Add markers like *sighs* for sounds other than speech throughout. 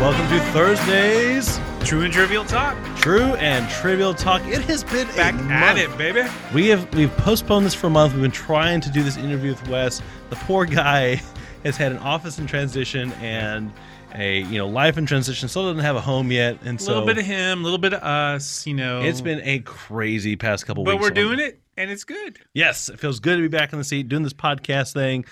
welcome to Thursdays True and trivial talk. True and Trivial Talk. It has been Back a at month. it, baby. We have we've postponed this for a month. We've been trying to do this interview with Wes. The poor guy *laughs* has had an office in transition and a you know life in transition. Still doesn't have a home yet, and so A little bit of him, a little bit of us, you know. it's been a crazy past couple but weeks. But we're doing it, and it's good. Yes, it feels good to be back in the seat doing this podcast thing.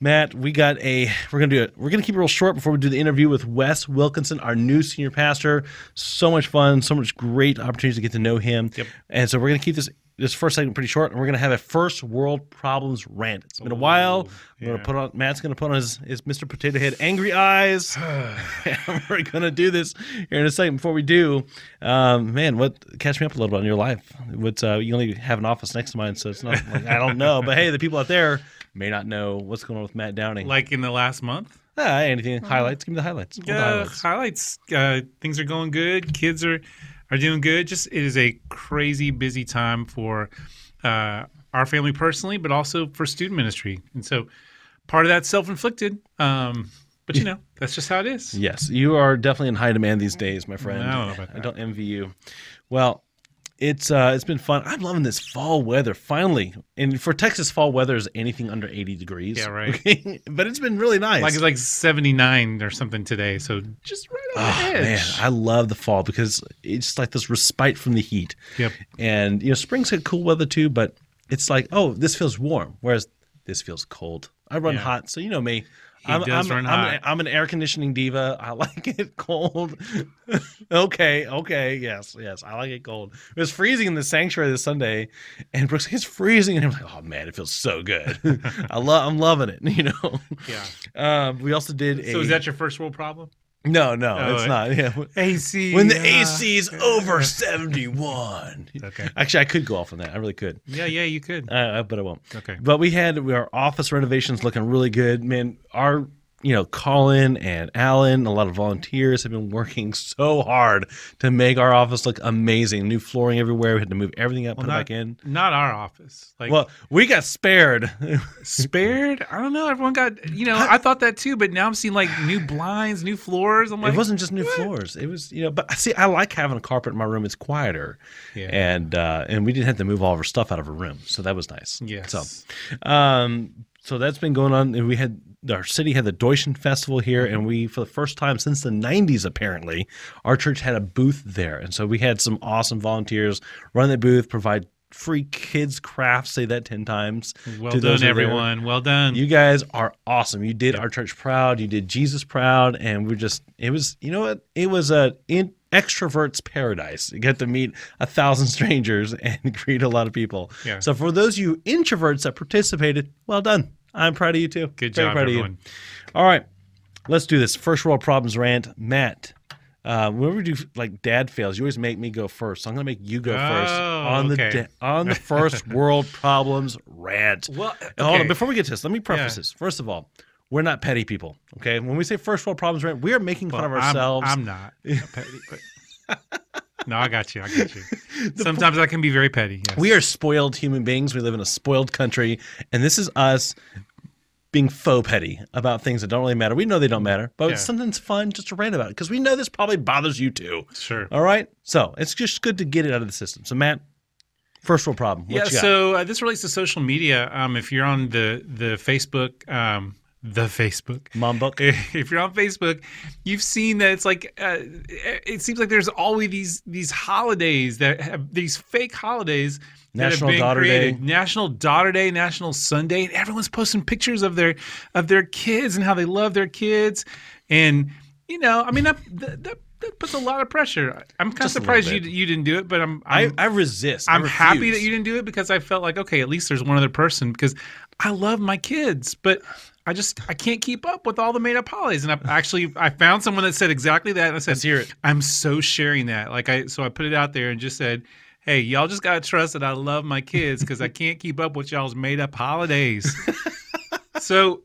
Matt, we got a we're gonna do it. We're gonna keep it real short before we do the interview with Wes Wilkinson, our new senior pastor. So much fun, so much great opportunities to get to know him. Yep. And so we're gonna keep this this first segment pretty short, and we're gonna have a first world problems rant. It's been a while. We're gonna put on Matt's gonna put on his, his Mr. Potato Head angry eyes. *sighs* *laughs* we're gonna do this here in a second. Before we do, um, man, what catch me up a little bit on your life? What's uh, you only have an office next to mine, so it's not like I don't know. But hey, the people out there may not know what's going on with Matt Downing. Like in the last month. ah, anything highlights? Give me the highlights. Yeah, the Uh, highlights? highlights. Uh, things are going good. Kids are are doing good. Just it is a crazy busy time for uh, our family personally, but also for student ministry. And so part of that's self inflicted. Um, but you know that's just how it is. Yes, you are definitely in high demand these days, my friend. I don't know about I don't envy you. Well, it's uh, it's been fun. I'm loving this fall weather. Finally, and for Texas, fall weather is anything under 80 degrees. Yeah, right. Okay? *laughs* but it's been really nice. Like it's like seventy nine or something today. So just right on Oh, the man. I love the fall because it's like this respite from the heat. Yep. And you know, spring's got cool weather too, but it's like, oh, this feels warm, whereas this feels cold. I run Yeah. hot, so you know me. He I'm, does I'm, run I'm. An, I'm an air conditioning diva. I *laughs* like it cold. *laughs* okay, okay, yes, yes, I like it cold. It was freezing in the sanctuary this Sunday, and Brooks, it's freezing, and I'm like, oh man, it feels so good. *laughs* I love, I'm loving it. You know. Yeah. Um, we also did. A, So is that your first world problem? No, no, Oh, it's it- not. Yeah. AC. When the uh, AC is over 71. *laughs* Okay. Actually, I could go off on that. I really could. Yeah, yeah, you could. Uh, but I won't. Okay. But we had our office renovations looking really good. Man, our, you know, Colin and Alan, a lot of volunteers have been working *laughs* so hard to make our office look amazing. New flooring everywhere. We had to move everything up, put it back in. Not our office. Like Well, we got spared. spared. I don't know. Everyone got. You know, I thought that too, but now I'm seeing like new blinds, new floors. I'm like, it wasn't just new floors. It was, you know, but see, I like having a carpet in my room. It's quieter. Yeah. And uh, and we didn't have to move all of our stuff out of our room. So that was nice. Yes. So um so that's been going on and we had our city had the Deutschen Festival here and we for the first time since the 90s apparently our church had a booth there. And so we had some awesome volunteers run the booth, provide free kids crafts, say that 10 times. well done, everyone. Well done. You guys are awesome. You did our church proud. You did Jesus proud, and we're just it was you know what it was a in, extrovert's paradise. You get to meet a thousand strangers and *laughs* greet a lot of people. Yeah. So for those of you introverts that participated, well done. I'm proud of you too. Good Very job, proud of you. everyone. All right, let's do this. First world problems rant, Matt. Uh, whenever we do like dad fails, you always make me go first. So I'm gonna make you go first Oh, on the da- on the first *laughs* world problems rant. Well, Now, Hold on, before we get to this, let me preface Yeah. this. First of all, we're not petty people. Okay, when we say first world problems, rant, we are making fun of Well, I'm- ourselves. I'm, not. petty, but- *laughs* no, I got you. I got you. Sometimes I can be very petty. Yes. we are spoiled human beings. We live in a spoiled country, and this is us being faux petty about things that don't really matter. We know they don't matter, but Yeah. something's fun just to rant about it because we know this probably bothers you too. sure. All right, so it's just good to get it out of the system. So, Matt, first world problem. Yeah. So uh, this relates to social media. Um, if you're on the the Facebook, um, the Facebook, mom book. *laughs* if you're on Facebook, you've seen that it's like uh, it seems like there's always these these holidays that have these fake holidays. National Daughter created. Day. National Daughter Day, National Sunday, and everyone's posting pictures of their of their kids and how they love their kids, and you know, I mean that that, that, puts a lot of pressure. I'm kind of Just little surprised you you didn't do it, but I'm, I, I'm I resist. I I'm happy that you didn't do it because I felt like okay, at least there's one other person because I love my kids, but I just I can't keep up with all the made up holidays. And I actually I found someone that said exactly that, and I said, Let's hear it. I'm so sharing that. Like I so I put it out there and just said. Hey, y'all just gotta trust that I love my kids because I can't keep up with y'all's made up holidays. *laughs* so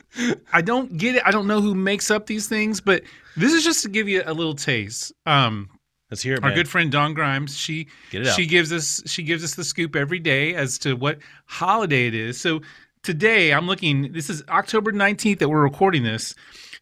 I don't get it. I don't know who makes up these things, but this is just to give you a little taste. Um, Let's hear it, our man. good friend Dawn Grimes, she Get it out. she gives us she gives us the scoop every day as to what holiday it is. So today I'm looking. This is October 19th that we're recording this.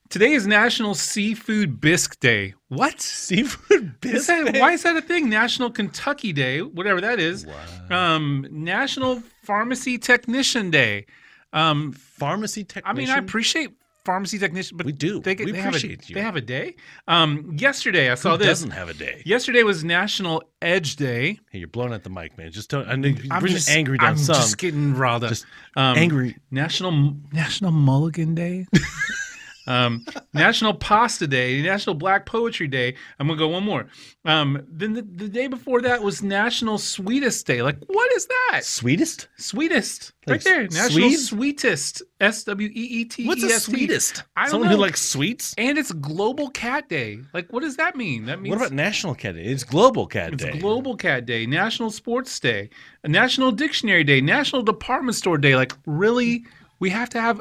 Today is National Seafood Bisque Day. What? Seafood Is that, why is that a thing? National Kentucky Day, whatever that is. Um, National Pharmacy Technician Day. Um, Pharmacy technician. I mean, I appreciate pharmacy technician. but We do. They, We they have a, appreciate you. They have a day. Um, yesterday I saw Who this. doesn't have a day. Yesterday was National Edge Day. Hey, you're blowing at the mic, man. Just don't. I know I'm really just angry down I'm some. just getting riled up. Just um, angry. National National Mulligan Day. *laughs* um, National Pasta Day, National Black Poetry Day. I'm gonna go one more. Um, then the, the day before that was National Sweetest Day. Like, what is that? Sweetest? Sweetest, Like right there. National Swede? Sweetest. S W E E T What's a S T. sweetest? I don't Someone know. who likes sweets? And it's Global Cat Day. Like, what does that mean? That means What about National Cat Day? It's Global Cat it's Day. It's Global Cat Day, National Sports Day, National Dictionary Day, National Department Store Day. Like, really, we have to have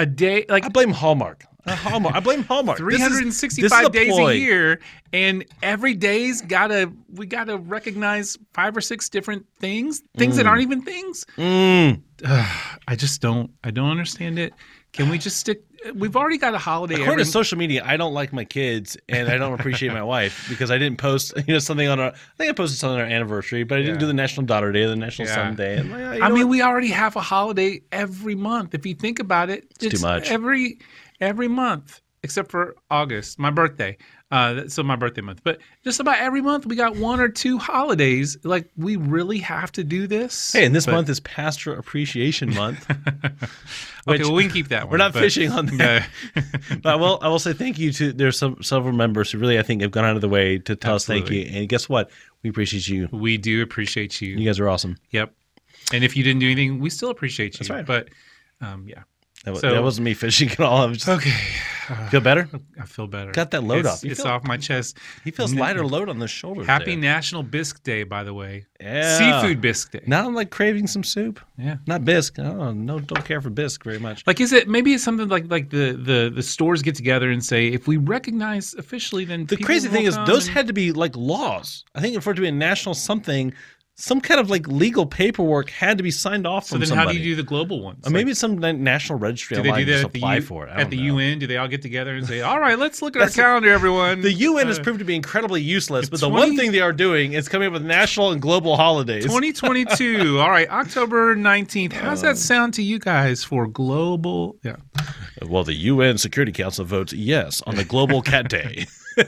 a day like I blame Hallmark. Uh, Hallmark. I blame Hallmark. This is- this 365 days ploy. a year, and every day's gotta we gotta recognize five or six different things, things that aren't even things. Mm. *sighs* I just don't. I don't understand it. Can we just stick? We've already got a holiday. According every, to social media, I don't like my kids and I don't appreciate my wife *laughs* because I didn't post, you know, something on our. I think I posted something on our anniversary, but I didn't Yeah. do the National Daughter Day, or the National Yeah. Son Day. And, like, I mean, what? we already have a holiday every month. If you think about it, it's too much. Every every month, except for August, my birthday. Uh, so my birthday month. But just about every month, we got one or two holidays. Like we really have to do this. hey, and this But- month is Pastor Appreciation Month. *laughs* okay, well, we can keep that. one. We're not but- fishing on that. *laughs* But I will. I will say thank you to there's some several members who really I think have gone out of the way to tell us thank you. And guess what? We appreciate you. we do appreciate you. You guys are awesome. Yep. And if you didn't do anything, we still appreciate you. That's right. But um, yeah. That, wa- So- that wasn't me fishing at all. I was just Okay. *laughs* feel better. I feel better. Got that load it's, off. You It's feel- off my chest. He feels lighter load on the shoulders. Happy there. National Bisque Day, by the way. Yeah. Seafood Bisque Day. Now I'm like craving some soup. Yeah. Not bisque. Oh, no, don't care for bisque very much. Like, is it maybe it's something like like the the the stores get together and say if we recognize officially, then The crazy thing is, those and- had to be like laws. I think for it to be a national something, some kind of like legal paperwork had to be signed off So then, somebody. how do you do the global ones? Or maybe it's some national registry do they do that at the, apply U- for it. At the. UN? Do they all get together and say, *laughs* "All right, let's look at our calendar, everyone"? The UN has Uh, proved to be incredibly useless, but the one thing they are doing is coming up with national and global holidays. 2022. *laughs* All right, October 19th. How's that sound to you guys for global? Yeah. Well, the UN Security Council votes yes on the Global Cat Day. *laughs*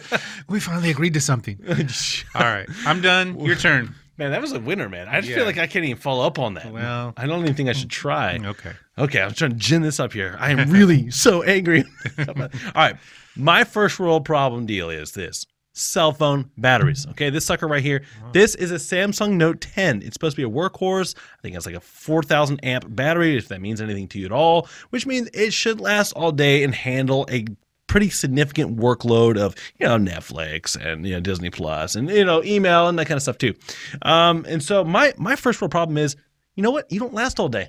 We finally agreed to something. All right, I'm done. Your turn. Man, that was a winner, man. I just Yeah. feel like I can't even follow up on that. Well- I don't even think I should try. Okay. Okay, I'm trying to gin this up here. I am really *laughs* so angry. *laughs* All right. My first world problem deal is this cell phone batteries. Okay, this sucker right here. Oh. This is a Samsung Note 10. It's supposed to be a workhorse. I think it's like a 4,000 amp battery, if that means anything to you at all, which means it should last all day and handle a pretty significant workload of you know Netflix and you know Disney Plus and you know email and that kind of stuff too. Um, and so my my first world problem is, you know what? You don't last all day.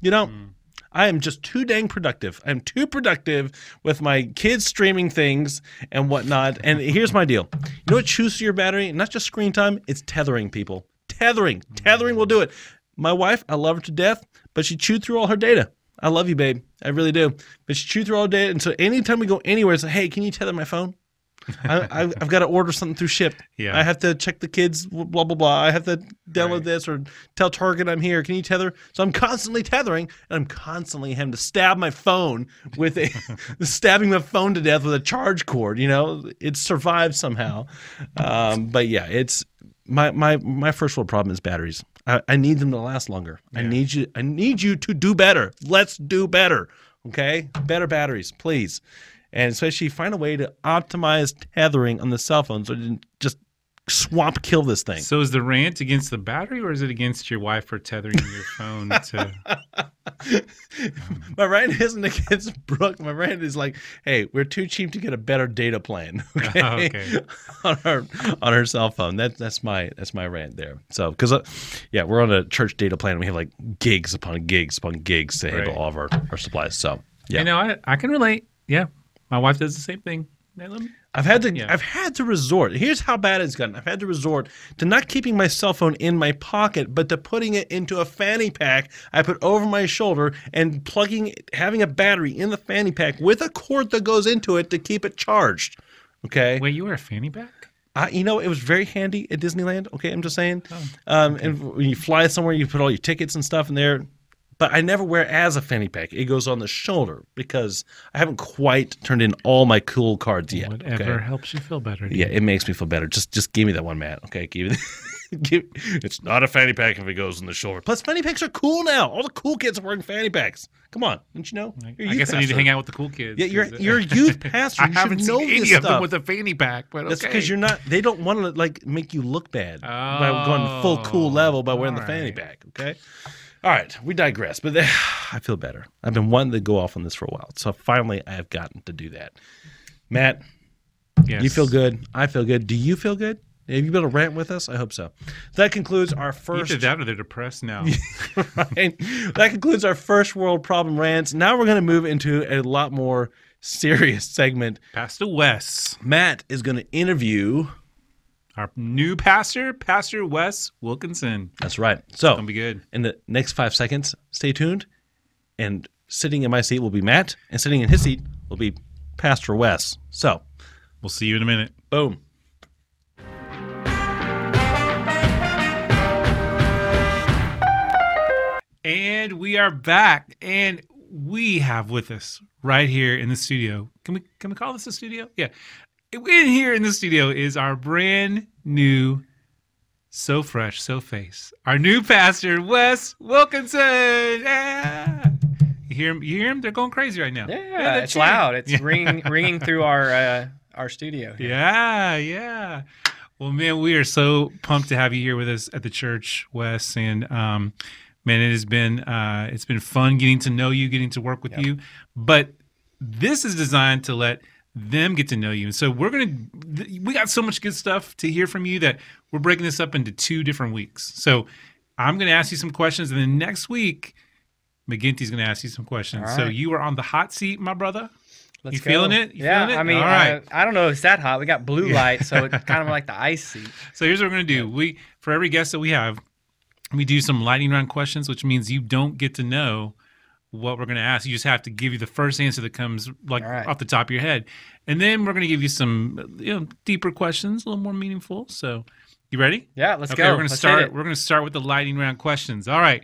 You don't. I am just too dang productive. I'm too productive with my kids streaming things and whatnot. And here's my deal. You know what chews your battery? Not just screen time, it's tethering people. Tethering. Tethering will do it. My wife, I love her to death, but she chewed through all her data. I love you, babe. I really do. But she chewed through all day. And so anytime we go anywhere, it's like, hey, can you tether my phone? I, I, *laughs* I've got to order something through Shipt. Yeah. I have to check the kids, blah, blah, blah. I have to download Right. this or tell Target I'm here. Can you tether? So I'm constantly tethering and I'm constantly having to stab my phone with a, *laughs* stabbing my phone to death with a charge cord. You know, it survived somehow. *laughs* Um, but yeah, it's my, my, my first world problem is batteries. I, I need them to last longer. I need you, I need you to do better. Let's do better. Okay. Better batteries, please and especially find a way to optimize tethering on the cell phone so it just swamp kill this thing. So is the rant against the battery, or is it against your wife for tethering your phone to? *laughs* my rant isn't against Brooke. My rant is like, hey, we're too cheap to get a better data plan. *laughs* Okay, Okay. *laughs* on her on her cell phone. That that's my that's my rant there. So because uh, yeah, we're on a church data plan. And we have like gigs upon gigs upon gigs to handle Right. all of our, our supplies. So yeah, You know, I, I can relate. Yeah, my wife does the same thing. Now, let me- I've had to Yeah. I've had to resort. Here's how bad it's gotten. I've had to resort to not keeping my cell phone in my pocket, but to putting it into a fanny pack I put over my shoulder and plugging having a battery in the fanny pack with a cord that goes into it to keep it charged. Okay. Wait, you wear a fanny pack? I, you know, it was very handy at Disneyland. Okay, I'm just saying. Oh, um, And when you fly somewhere, you put all your tickets and stuff in there. But I never wear it as a fanny pack. It goes on the shoulder because I haven't quite turned in all my cool cards yet. Whatever okay? helps you feel better. Yeah, it makes me feel better. Just just give me that one, Matt. Okay, give me. *laughs* give, it's not a fanny pack if it goes on the shoulder. Plus, fanny packs are cool now. All the cool kids are wearing fanny packs. Come on, didn't you know? I, You're a I guess need to hang out with the cool kids. Yeah, you're you're a youth *laughs* pastor. I haven't should seen any of them with a fanny pack, but That's okay. because you're not. They don't want to like make you look bad by going full cool Oh, level by wearing the fanny pack. Okay. All right, we digress, but *sighs* I feel better. I've been wanting to go off on this for a while, so finally I have gotten to do that. Matt, Yes. you feel good. I feel good. Do you feel good? Have you been able to rant with us? I hope so. That concludes our first. Either that or they're depressed now. *laughs* right? That concludes our first world problem rants. Now we're going to move into a lot more serious segment. Pastor Wes, Matt is going to interview. Our new pastor, Pastor Wes Wilkinson. That's right. So Gonna be good. in the next five seconds, stay tuned. And sitting in my seat will be Matt, and sitting in his seat will be Pastor Wes. So, We'll see you in a minute. boom. And we are back, and we have with us right here in the studio. Can we can we call this a studio? Yeah. In here in the studio is our brand new, so fresh, so face, our new pastor, Wes Wilkinson. Yeah. You hear him? You hear him? They're going crazy right now. Yeah, they're it's cheering. loud. It's Yeah. ringing *laughs* ringing through our uh, our studio. here. Yeah, yeah. Well, man, we are so pumped to have you here with us at the church, Wes. And um, man, it has been uh, it's been fun getting to know you, getting to work with Yep. you. But this is designed to let them get to know you. And so we're gonna th- we got so much good stuff to hear from you that we're breaking this up into two different weeks. So I'm gonna ask you some questions, and then next week. McGinty's going to ask you some questions. All So you are on the hot seat, my brother. Let's You feeling it? You yeah, feeling it? I mean, All right. uh, I don't know if it's that hot. We got blue light, so it's kind of *laughs* like the ice seat. So here's what we're gonna do. We for every guest that we have, we do some lightning round questions, which means you don't get to know what we're gonna ask. You just have to give you the first answer that comes like right. off the top of your head, and then we're gonna give you some you know deeper questions, a little more meaningful. So you ready? Yeah, let's go. okay, go. we're gonna start. We're gonna start with the lightning round questions. All right.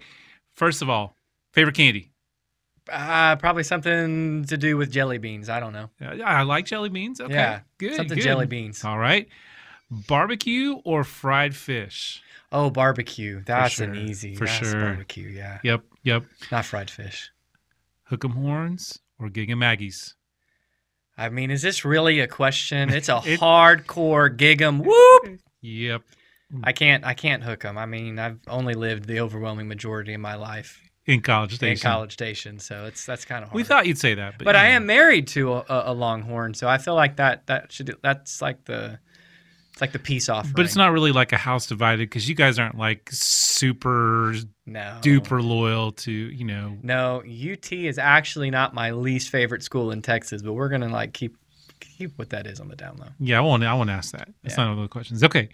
First of all, favorite candy. Uh, probably something to do with jelly beans. I don't know. Uh, I like jelly beans. Okay, Yeah, good. something good. jelly beans. All right. Barbecue or fried fish? Oh, barbecue. That's an easy. for That's sure. Barbecue. Yeah, Yep. Yep. not fried fish. Hook 'em horns or gig 'em Aggies? I mean, is this really a question? It's a *laughs* It- hardcore gig 'em. Whoop. Yep. I can't. I can't hook them. I mean, I've only lived the overwhelming majority of my life In College Station. in College Station, so it's that's kind of hard. We thought you'd say that, but, but you I am married to a, a, a Longhorn, so I feel like that that should that's like the it's like the peace offering. But it's not really like a house divided because you guys aren't like super no duper loyal to you know. No, UT is actually not my least favorite school in Texas, but we're gonna like keep keep what that is on the down low. Yeah, I won't. I won't ask that. That's Yeah. not one of the questions. Okay.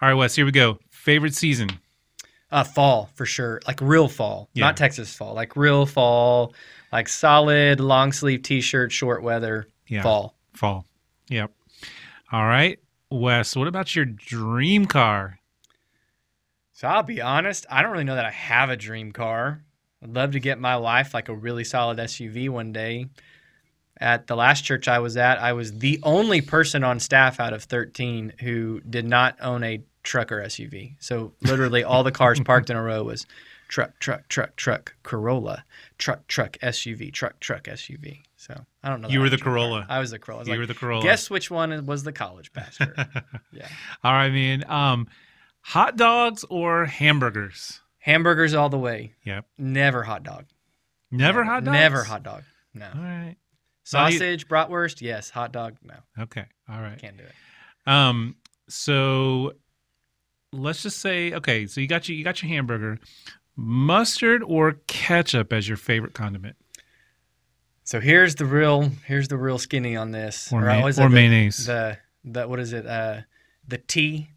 All right, Wes. Here we go. Favorite season. Uh, fall for sure, like real fall, Yeah. not Texas fall, like real fall, like solid long sleeve T-shirt, short weather Yeah. fall. Fall. Yep. All right, Wes. What about your dream car? So I'll be honest, I don't really know that I have a dream car. I'd love to get my wife like a really solid SUV one day. At the last church I was at, I was the only person on staff out of 13 who did not own a truck or SUV. So literally all the cars *laughs* parked in a row was truck, truck, truck, truck, Corolla, truck, truck, SUV, truck, truck, SUV. So I don't know. You were the a dream car. Corolla. I was the Corolla. Was you like, were the Corolla. guess which one was the college pastor? *laughs* yeah. All right, man. Um, hot dogs or hamburgers? Hamburgers all the way. Yep. Never hot dog. Never hot dogs. Never hot dog. No. All right. Sausage, bratwurst, yes. Hot dog, no. Okay. All right. Can't do it. Um. So let's just say, okay. So you got your you got your hamburger, mustard or ketchup as your favorite condiment. So here's the real here's the real skinny on this. Or, Or ma- what is or it? The- mayonnaise. The the what is it? Uh, the T.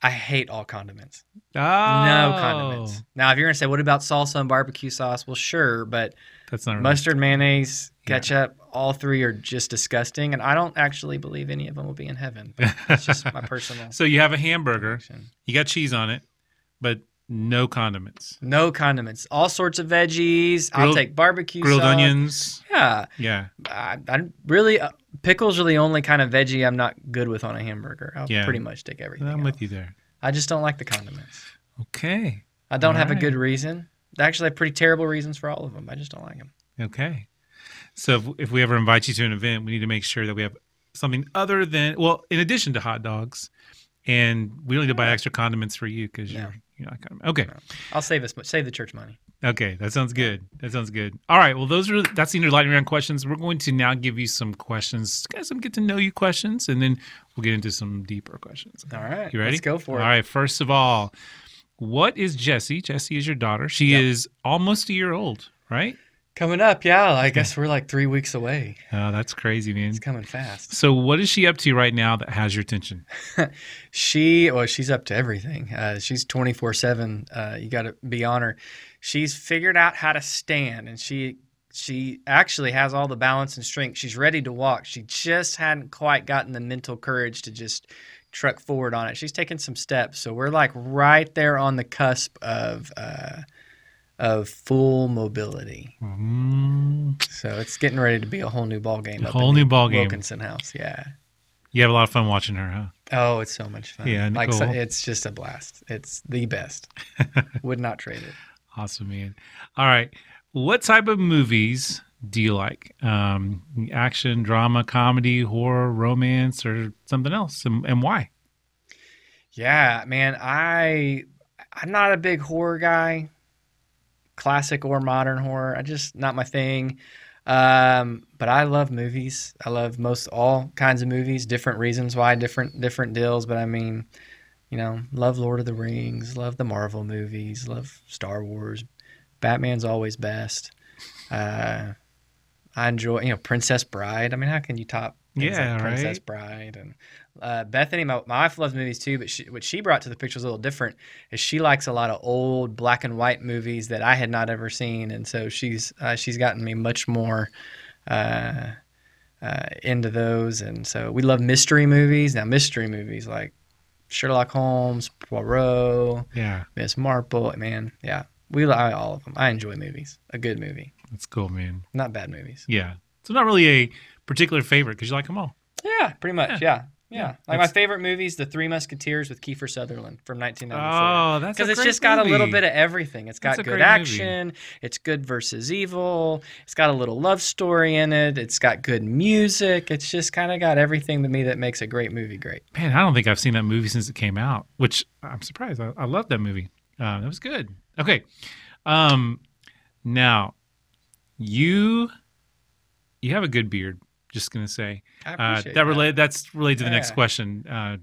I hate all condiments. oh, No condiments. Now, if you're gonna say, what about salsa and barbecue sauce? Well, sure, but That's not right. mustard, mayonnaise, Yeah. ketchup, all three are just disgusting, and I don't actually believe any of them will be in heaven. But that's just my *laughs* personal. So you have a hamburger, you got cheese on it, but no condiments. No condiments. All sorts of veggies. I'll take barbecue Grilled sauce. onions. Yeah, Yeah. I, I really uh, pickles are the only kind of veggie I'm not good with on a hamburger. I'll Yeah. pretty much take everything. I'm else. with you there. I just don't like the condiments. Okay. I don't All have right. a good reason. Actually, I actually have pretty terrible reasons for all of them. I just don't like them. Okay. So if, if we ever invite you to an event, we need to make sure that we have something other than, well, in addition to hot dogs, and we don't need to buy extra condiments for you because No. you're, you're not condiment. Okay. I'll save us save the church money. Okay, that sounds good. That sounds good. All right. Well, those are that's the lightning round questions. We're going to now give you some questions, kind of some get to know you questions, and then we'll get into some deeper questions. All right, You ready? let's go for All it. All right. First of all, what is Jessie? Jessie is your daughter. She Yep. is almost a year old, right? Coming up, yeah. I guess we're like three weeks away. Oh, that's crazy, man. It's coming fast. So, what is she up to right now that has your attention? *laughs* She, well, she's up to everything. Uh, she's twenty four seven. You got to be on her. She's figured out how to stand, and she she actually has all the balance and strength. She's ready to walk. She just hadn't quite gotten the mental courage to just truck forward on it. She's taken some steps, so we're like right there on the cusp of uh, of full mobility. Mm, So it's getting ready to be a whole new ball game. A whole new ball game. Wilkinson House. Yeah. you have a lot of fun watching her, huh? Oh, it's so much fun. Yeah, like so, it's just a blast. It's the best. *laughs* Would not trade it. Awesome, man. All right. What type of movies do you like? Um, action, drama, comedy, horror, romance, or something else? And, and why? Yeah, man. I I'm not a big horror guy. Classic or modern horror. I just not my thing. Um, but I love movies. I love most all kinds of movies. Different reasons why, different different deals. But I mean, you know, love Lord of the Rings. Love the Marvel movies. Love Star Wars. Batman's always best. Uh, I enjoy, you know, Princess Bride. I mean, how can you top Yeah, like Princess right? Bride and uh, Bethany? My, my wife loves movies too, but she, what she brought to the picture was a little different. Is she likes a lot of old black and white movies that I had not ever seen, and so she's uh, she's gotten me much more uh, uh, into those. And so we love mystery movies. Now, mystery movies like Sherlock Holmes, Poirot, Yeah, Miss Marple. Man, yeah, we like all of them. I enjoy movies. A good movie, that's cool, man. not bad movies. Yeah. So, not really a particular favorite because you like them all. Yeah, pretty much. Yeah. Yeah, yeah. Yeah. Like my favorite movies, The Three Musketeers with Kiefer Sutherland from 1994. Oh, that's because it's just got a little bit of everything. It's got That's good great movie. action. It's good versus evil. It's got a little love story in it. It's got good music. It's just kind of got everything to me that makes a great movie great. Man, I don't think I've seen that movie since it came out, which I'm surprised. I, I love that movie. Uh, that was good. Okay. Um, now, you you have a good beard. Just gonna say I uh, appreciate that. Relate. That's related to the next question. Uh,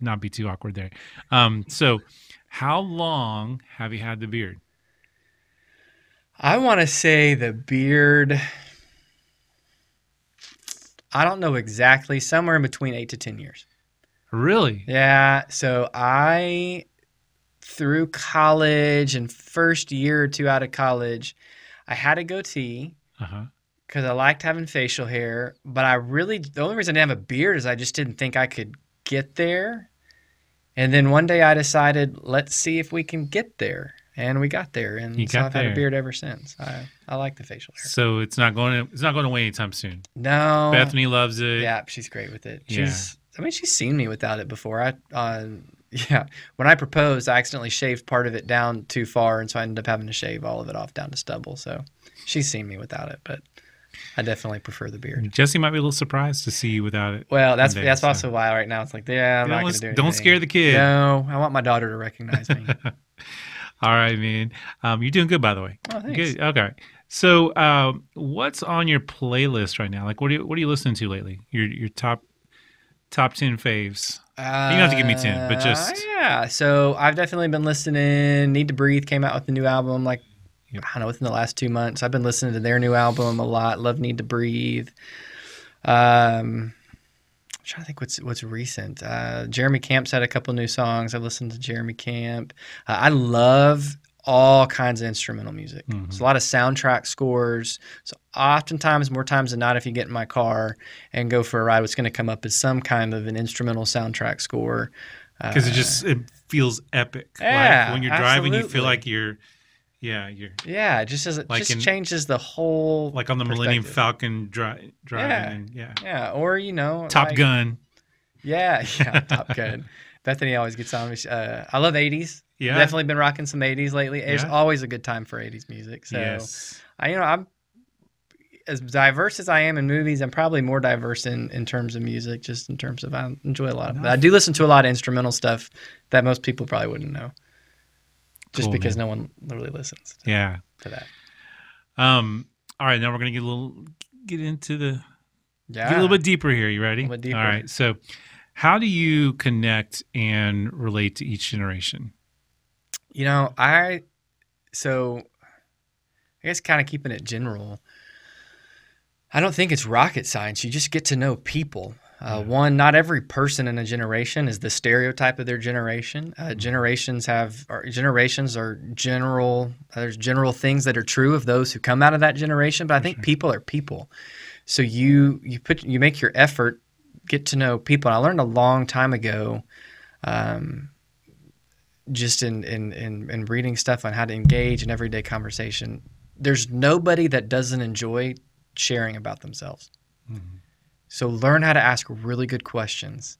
not be too awkward there. Um, so, how long have you had the beard? I want to say the beard. I don't know exactly. Somewhere in between eight to ten years. Really? Yeah. So I, through college and first year or two out of college, I had a goatee Uh huh. Because I liked having facial hair. But I really, the only reason I didn't have a beard is I just didn't think I could get there. And then one day I decided, let's see if we can get there. And we got there. And You so I've had a beard ever since. I, I like the facial hair. So it's not going to it's not going away anytime soon. No. Bethany loves it. Yeah, she's great with it. Yeah. She's I mean she's seen me without it before. I uh, *laughs* yeah, when I proposed, I accidentally shaved part of it down too far and so I ended up having to shave all of it off down to stubble. So she's seen me without it, but I definitely prefer the beard. Jesse might be a little surprised to see you without it. Well, that's day, that's so- also why right now it's like, yeah, I'm Don't, not going to do don't scare the kid. No, I want my daughter to recognize me. *laughs* All right, man. Um, you're doing good, by the way. oh, thanks. Good. Okay. So, um, what's on your playlist right now? Like, what are you, what are you listening to lately? Your your top top ten faves. You don't have to give me 10, but just- Uh, yeah. So I've definitely been listening. Need to Breathe came out with the new album like Yep. I don't know within the last two months. I've been listening to their new album a lot. Love Need to Breathe. Um, I'm trying to think what's what's recent. Uh, Jeremy Camp's had a couple new songs. I've listened to Jeremy Camp. Uh, I love all kinds of instrumental music. Mhm. It's a lot of soundtrack scores. So oftentimes, more times than not, if you get in my car and go for a ride, what's going to come up is some kind of an instrumental soundtrack score. because it Uh, just it feels epic. Yeah, like when you're driving, you feel like you're, yeah, you're yeah, it just as it like just in- changes the whole like on the Millennium. Falcon dri- driving. Yeah. And, yeah. Yeah, or you know, Top like- Gun. Yeah, *laughs* yeah, Top Gun. Bethany always gets on me. Uh, I love '80s. Yeah. Definitely been rocking some '80s lately. It's Yeah. always a good time for '80s music. So, yes. I, you know, I'm as diverse as I am in movies. I'm probably more diverse in in terms of music. Just in terms of I enjoy a lot of. But I do listen to a lot of instrumental stuff that most people probably wouldn't know. Just Cool, because man. no one really listens Yeah. to that. Um. All right. Now we're gonna get a little get into the Yeah. get a little bit deeper here. You ready? A little bit deeper. All right. So, how do you connect and relate to each generation? You know, I so I guess kind of keeping it general. I don't think it's rocket science. You just get to know people. Uh, Yeah. One, not every person in a generation is the stereotype of their generation. Uh, generations have generations are general. uh, there's general things that are true of those who come out of that generation. But I think sure. people are people. So you you put you make your effort get to know people. And I learned a long time ago. Um, just in, in, in, in reading stuff on how to engage in everyday conversation, there's nobody that doesn't enjoy sharing about themselves. So learn how to ask really good questions,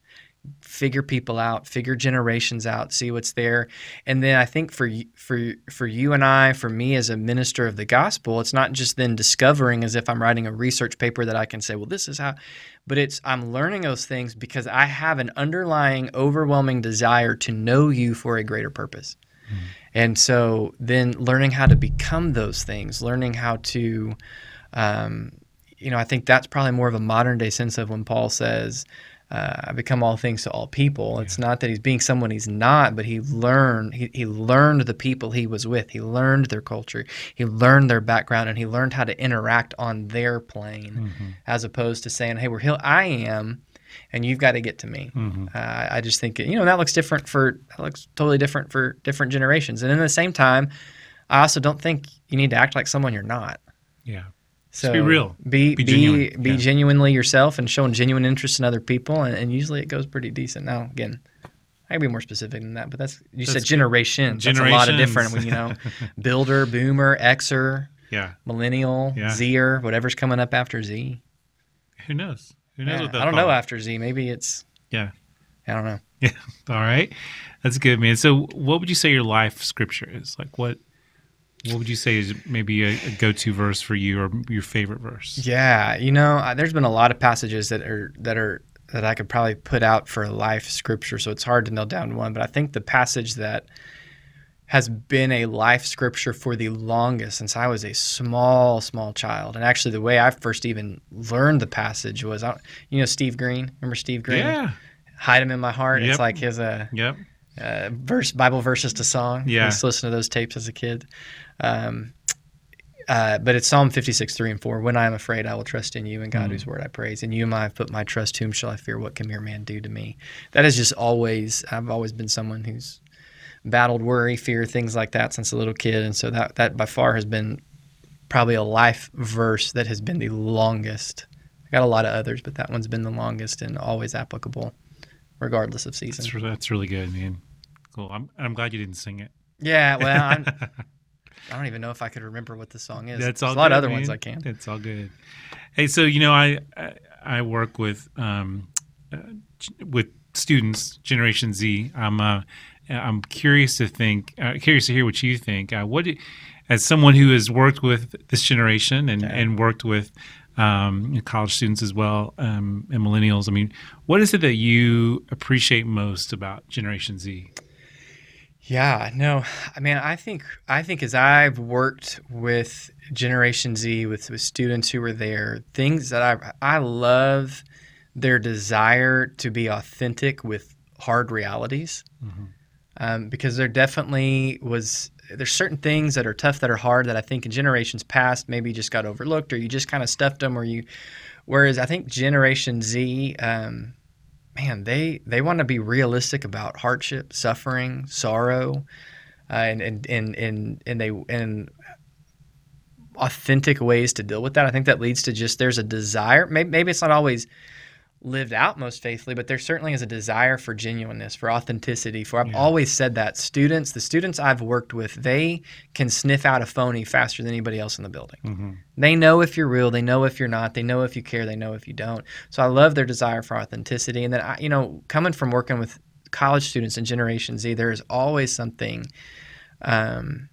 figure people out, figure generations out, see what's there, and then I think for for for you and I, for me as a minister of the gospel, it's not just then discovering as if I'm writing a research paper that I can say, well, this is how, but it's I'm learning those things because I have an underlying, overwhelming desire to know you for a greater purpose. And so then learning how to become those things, learning how to, um, you know, I think that's probably more of a modern day sense of when Paul says, uh, I become all things to all people. It's not that he's being someone he's not, but he learned he, he learned the people he was with. He learned their culture. He learned their background, and he learned how to interact on their plane, Mm-hmm. as opposed to saying, "Hey, we're here. I am, and you've got to get to me." Mm-hmm. Uh, I just think you know that looks different for that looks totally different for different generations, and at the same time, I also don't think you need to act like someone you're not. Yeah. So be real. Be Be be genuine. be Yeah. genuinely yourself and showing genuine interest in other people, and, and usually it goes pretty decent. Now again, I can be more specific than that, but that's you That's said generation. That's a lot of different. You know, *laughs* builder, boomer, Xer, Yeah. millennial, Yeah. Zer, whatever's coming up after Z. Who knows? Who knows Yeah, I don't know after Z. Maybe it's Yeah. I don't know. Yeah. *laughs* All right. That's good, man. So, what would you say your life scripture is? Like, what what would you say is maybe a, a go-to verse for you or your favorite verse? Yeah, you know, there's been a lot of passages that are that are that I could probably put out for a life scripture, so it's hard to nail down one. But I think the passage that has been a life scripture for the longest since I was a small, small child, and actually the way I first even learned the passage was, I- you know, Steve Green. Remember Steve Green? Yeah. Hide him in my heart. Yep. It's like his uh, Yep. uh, verse Bible verses to song. Yeah. I used to listen to those tapes as a kid. Um, uh, but it's Psalm 56, 3 and 4. When I am afraid, I will trust in you and God, Mm. whose word I praise. In you am I have put my trust. Whom shall I fear? What can mere man do to me? That is just always, I've always been someone who's battled worry, fear, things like that since a little kid. And so that, that by far has been probably a life verse that has been the longest. I got a lot of others, but that one's been the longest and always applicable, regardless of season. That's, that's really good, man. Cool. I'm I'm glad you didn't sing it. Yeah, well, I'm, *laughs* I don't even know if I could remember what the song is. That's There's all. a lot good, of other man. ones I can. It's all good. Hey, so you know, I I, I work with um, uh, with students, Generation Z. I'm uh, I'm curious to think, uh, curious to hear what you think. Uh, what, do- as someone who has worked with this generation and Okay. and worked with um, college students as well um, and millennials, I mean, what is it that you appreciate most about Generation Z? Yeah, no, I mean, I think I think as I've worked with Generation Z with, with students who were there, things that I I love their desire to be authentic with hard realities. um, because there definitely was there's certain things that are tough that are hard that I think in generations past maybe just got overlooked or you just kind of stuffed them or you whereas I think Generation Z um, man they they want to be realistic about hardship suffering sorrow uh, and, and and and and they and authentic ways to deal with that. I think that leads to just there's a desire maybe, maybe it's not always lived out most faithfully, but there certainly is a desire for genuineness, for authenticity. For I've Yeah. always said that students, the students I've worked with, they can sniff out a phony faster than anybody else in the building. Mm-hmm. They know if you're real, they know if you're not, they know if you care, they know if you don't. So I love their desire for authenticity. And then I, you know, coming from working with college students in Generation Z, there is always something. Um,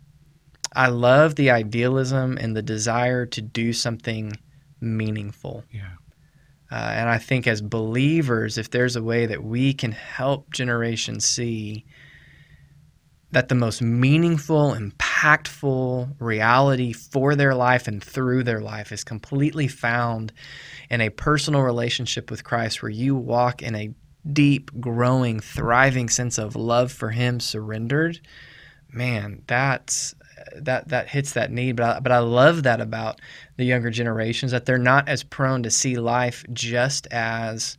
I love the idealism and the desire to do something meaningful. Yeah. Uh, and I think as believers, if there's a way that we can help Generation Z that the most meaningful, impactful reality for their life and through their life is completely found in a personal relationship with Christ where you walk in a deep, growing, thriving sense of love for Him surrendered, man, that's that that hits that need. But I, but I love that about the younger generations that they're not as prone to see life just as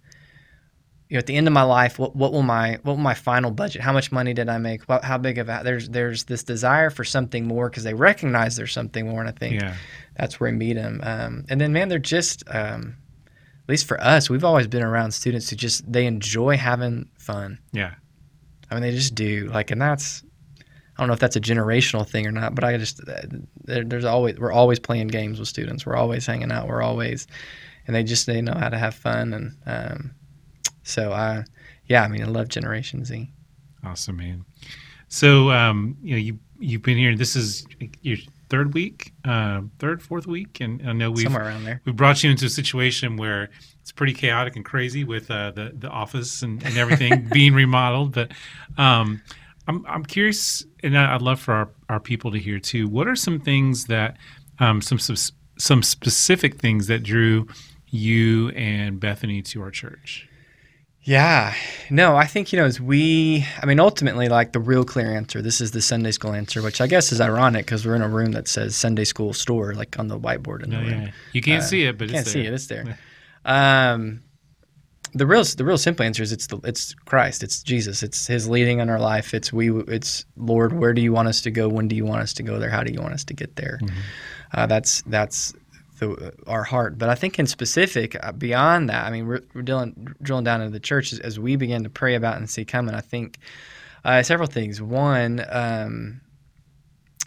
you know at the end of my life what, what will my what will my final budget how much money did i make what, how big of a there's there's this desire for something more because they recognize there's something more and i think Yeah. that's where we meet them um, and then man they're just um, at least for us we've always been around students who just they enjoy having fun Yeah. I mean, they just do. Like, and that's I don't know if that's a generational thing or not, but I just uh, there, there's always we're always playing games with students. We're always hanging out. We're always, and they just they know how to have fun. And um, so I, yeah, I mean, I love Generation Z. Awesome, man. So, um, you know, you you've been here. This is your third week, uh, third, fourth week, and I know we've somewhere around there. we brought you into a situation where it's pretty chaotic and crazy with uh, the the office and, and everything *laughs* being remodeled. But um, I'm I'm curious, and I'd love for our, our people to hear too. What are some things that um, some some some specific things that drew you and Bethany to our church? Yeah. No, I think, you know, as we, I mean, ultimately, like the real clear answer, this is the Sunday school answer, which I guess is ironic because we're in a room that says Sunday school store, like on the whiteboard in No, the room. yeah, you can't Uh, see it, but can't it's see there. it. It's there. Um, the real the real simple answer is it's the it's Christ. It's Jesus. It's His leading in our life. It's we. It's Lord. Where do you want us to go? When do you want us to go there? How do you want us to get there? Mhm. Uh, that's that's the, our heart. But I think in specific, uh, beyond that, I mean, we're, we're drilling, drilling down into the church as, as we begin to pray about and see coming. I think uh, several things. One, um,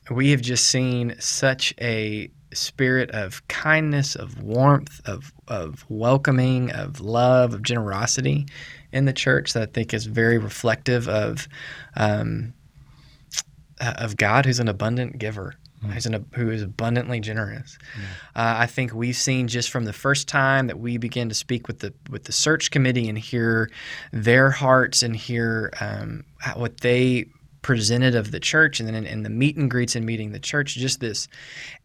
we have just seen such a spirit of kindness, of warmth, of of welcoming, of love, of generosity in the church that I think is very reflective of um, uh, of God, who's an abundant giver, Mm. who's an, who is abundantly generous. Uh, I think we've seen just from the first time that we began to speak with the with the search committee and hear their hearts and hear um, what they presented of the church and then in, in the meet and greets and meeting the church just this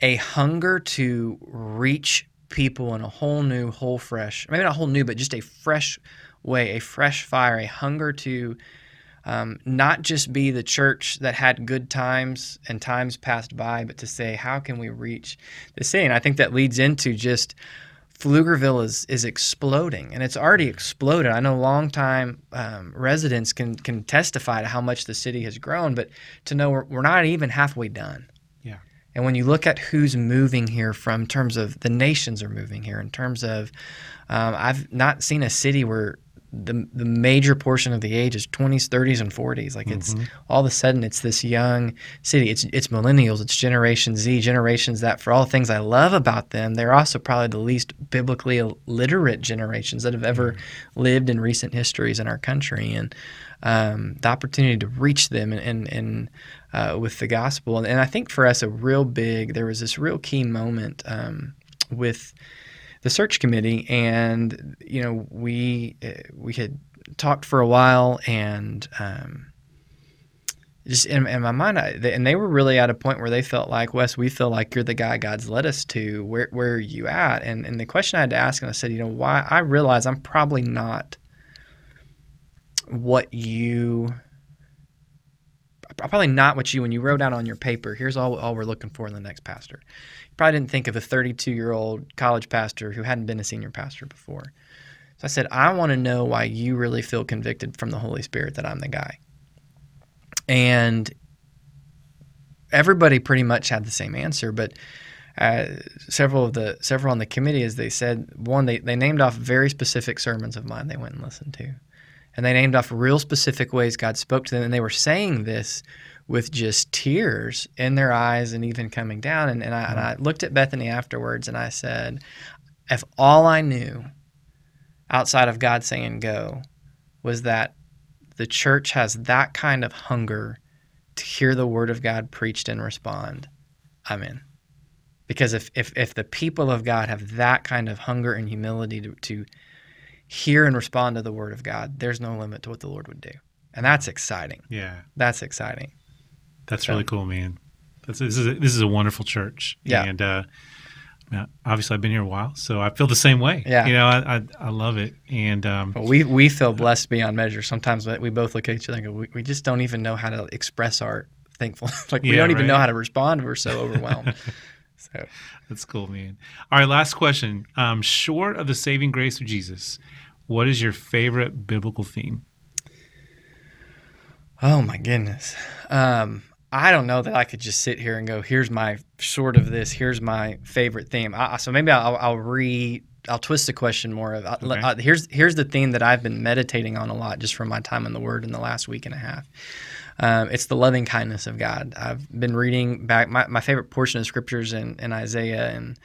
a hunger to reach people in a whole new whole fresh maybe not whole new but just a fresh way a fresh fire a hunger to um, not just be the church that had good times and times passed by but to say how can we reach the city and i think that leads into just Pflugerville is is exploding, and it's already exploded. I know longtime um, residents can can testify to how much the city has grown, but to know we're, we're not even halfway done. Yeah. And when you look at who's moving here, from terms of the nations are moving here, in terms of, um, I've not seen a city where the the major portion of the age is 20s, 30s, and 40s. Like it's Mhm. all of a sudden it's this young city. It's it's millennials. It's Generation Z. Generations that, for all the things I love about them, they're also probably the least biblically literate generations that have ever lived in recent histories in our country. And um, the opportunity to reach them and and, and uh, with the gospel. And, I think for us, a real big there was this real key moment um, with the search committee, and you know we uh, we had talked for a while and. Um, just in, in my mind, I, they, and they were really at a point where they felt like, Wes, we feel like you're the guy God's led us to. Where where are you at? And and the question I had to ask, and I said, you know, why? I realize I'm probably not what you probably not what you when you wrote out on your paper. Here's all all we're looking for in the next pastor. Probably didn't think of a 32 year old college pastor who hadn't been a senior pastor before. So I said, I want to know why you really feel convicted from the Holy Spirit that I'm the guy. And everybody pretty much had the same answer, but uh, several of the several on the committee, as they said, one they, they named off very specific sermons of mine they went and listened to, and they named off real specific ways God spoke to them, and they were saying this with just tears in their eyes and even coming down. And, and, I, and mm-hmm. I looked at Bethany afterwards and I said, if all I knew outside of God saying go was that the church has that kind of hunger to hear the word of God preached and respond, I'm in. Because if, if, if the people of God have that kind of hunger and humility to, to hear and respond to the word of God, there's no limit to what the Lord would do. And that's exciting. Yeah. That's exciting. That's So- really cool, man. That's, this is a, this is a wonderful church. Yeah. And uh, obviously I've been here a while, so I feel the same way. Yeah. You know, I I, I love it, and um, But we, we feel blessed beyond measure. Sometimes we both look at each other and go, we, we just don't even know how to express our thankfulness. *laughs* like we Yeah, don't even know how to respond. We're so overwhelmed. *laughs* so that's cool, man. All right, last question. Um, short of the saving grace of Jesus, what is your favorite biblical theme? Oh my goodness. Um, I don't know that I could just sit here and go, here's my sort of this, here's my favorite theme. I, so maybe I'll, I'll re, I'll twist the question more of, uh, Okay. uh, here's, here's the theme that I've been meditating on a lot just from my time in the Word in the last week and a half. Um, it's the loving kindness of God. I've been reading back my, my favorite portion of scriptures in, in Isaiah and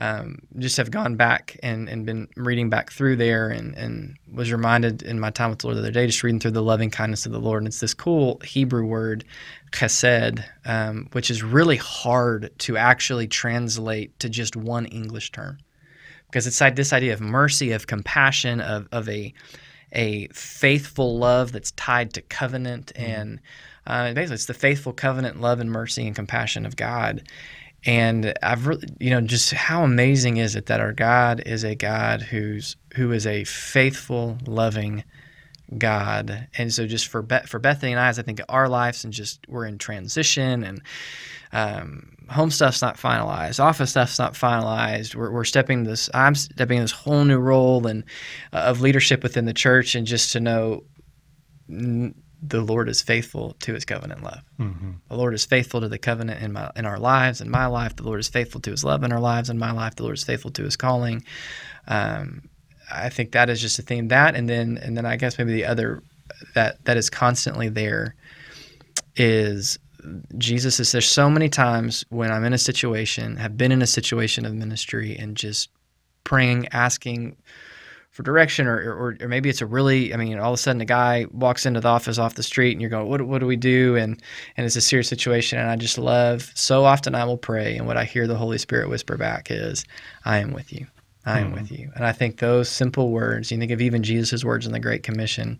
um, just have gone back and, and been reading back through there and, and was reminded in my time with the Lord the other day, just reading through the loving kindness of the Lord. And it's this cool Hebrew word, chesed, um, which is really hard to actually translate to just one English term because it's this idea of mercy, of compassion, of, of a a faithful love that's tied to covenant, and uh, basically it's the faithful covenant love and mercy and compassion of God. And I've really, you know, just how amazing is it that our God is a God who's who is a faithful, loving God. And so, just for Beth, for Bethany and I, as I think of our lives, and just we're in transition, and um, home stuff's not finalized, office stuff's not finalized. We're, we're stepping this. I'm stepping in this whole new role and uh, of leadership within the church, and just to know the Lord is faithful to His covenant love. Mm-hmm. The Lord is faithful to the covenant in my in our lives, in my life. The Lord is faithful to His love in our lives, in my life. The Lord is faithful to His calling. Um, I think that is just a theme. That, and then and then I guess maybe the other that that is constantly there is Jesus is there so many times when I'm in a situation, have been in a situation of ministry, and just praying, asking for direction, or, or, or maybe it's a really, I mean, all of a sudden a guy walks into the office off the street, and you're going, what, what do we do? And and it's a serious situation, and I just love so often I will pray, and what I hear the Holy Spirit whisper back is, I am with you. I am Mhm. with you. And I think those simple words, you think of even Jesus' words in the Great Commission,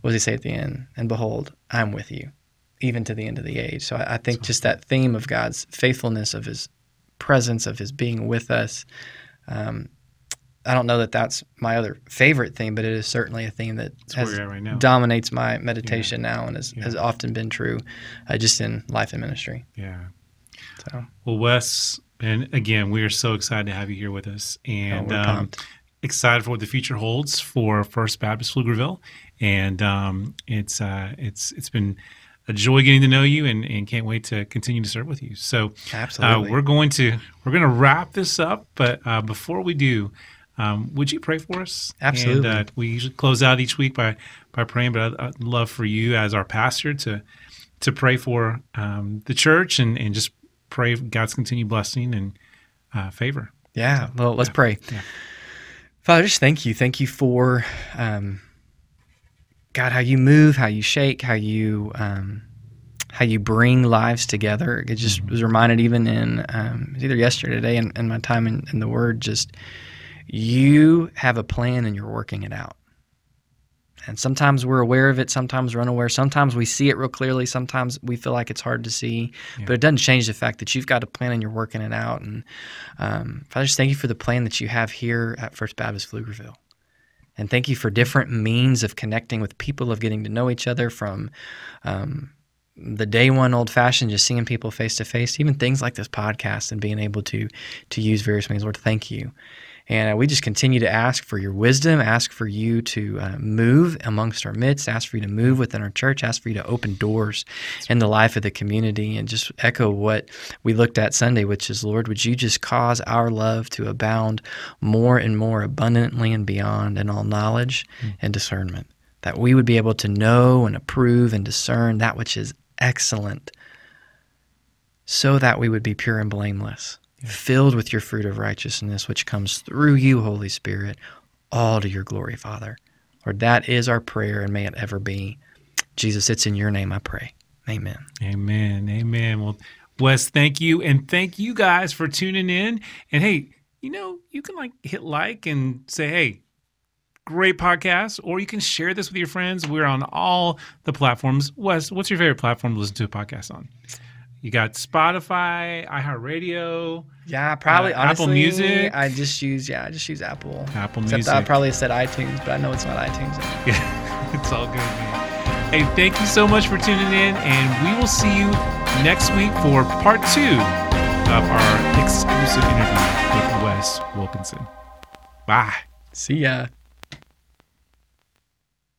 what does he say at the end? And behold, I'm with you, even to the end of the age. So I, I think just that theme of God's faithfulness, of his presence, of his being with us. Um, I don't know that that's my other favorite theme, but it is certainly a theme that has right dominates my meditation now and has, Yeah. has often been true uh, just in life and ministry. yeah. So Well, Wes, and again, we are so excited to have you here with us, oh, and we're um, excited for what the future holds for First Baptist Pflugerville. And um, it's uh, it's it's been a joy getting to know you, and, and can't wait to continue to serve with you. So uh, Absolutely. we're going to we're going to wrap this up, but uh, before we do. Um, would you pray for us? Absolutely. And, uh, we usually close out each week by by praying, but I'd, I'd love for you as our pastor to to pray for um, the church and, and just pray God's continued blessing and uh, favor. Yeah. Well, let's yeah, pray. yeah. Father, just thank you. Thank you for um, God, how you move, how you shake, how you um, how you bring lives together. It just was reminded even in um, either yesterday, or today, in, in my time in, in the Word. Just you have a plan and you're working it out. And sometimes we're aware of it, sometimes we're unaware, sometimes we see it real clearly, sometimes we feel like it's hard to see. Yeah. But it doesn't change the fact that you've got a plan and you're working it out. And um, Father, just thank you for the plan that you have here at First Baptist Pflugerville. And thank you for different means of connecting with people, of getting to know each other from um, the day one old fashioned, just seeing people face to face, even things like this podcast and being able to to use various means. Lord, thank you. And uh, we just continue to ask for your wisdom, ask for you to uh, move amongst our midst, ask for you to move within our church, ask for you to open doors in the life of the community, and just echo what we looked at Sunday, which is, Lord, would you just cause our love to abound more and more abundantly and beyond in all knowledge and discernment? That we would be able to know and approve and discern that which is excellent so that we would be pure and blameless, filled with your fruit of righteousness, which comes through you, Holy Spirit, all to your glory, Father. Lord, that is our prayer, and may it ever be. Jesus, it's in your name I pray. Amen. Amen. Amen. Well, Wes, thank you. And thank you guys for tuning in. And hey, you know, you can like hit like and say, hey, great podcast, or you can share this with your friends. We're on all the platforms. Wes, what's your favorite platform to listen to a podcast on? You got Spotify, iHeartRadio, Yeah, probably. Uh, Apple Music. I just use yeah, I just use Apple. Apple Except Music. I probably said iTunes, but I know it's not iTunes. Anymore. *laughs* Yeah, it's all good, man. Hey, thank you so much for tuning in, and we will see you next week for part two of our exclusive interview with Wes Wilkinson. Bye. See ya.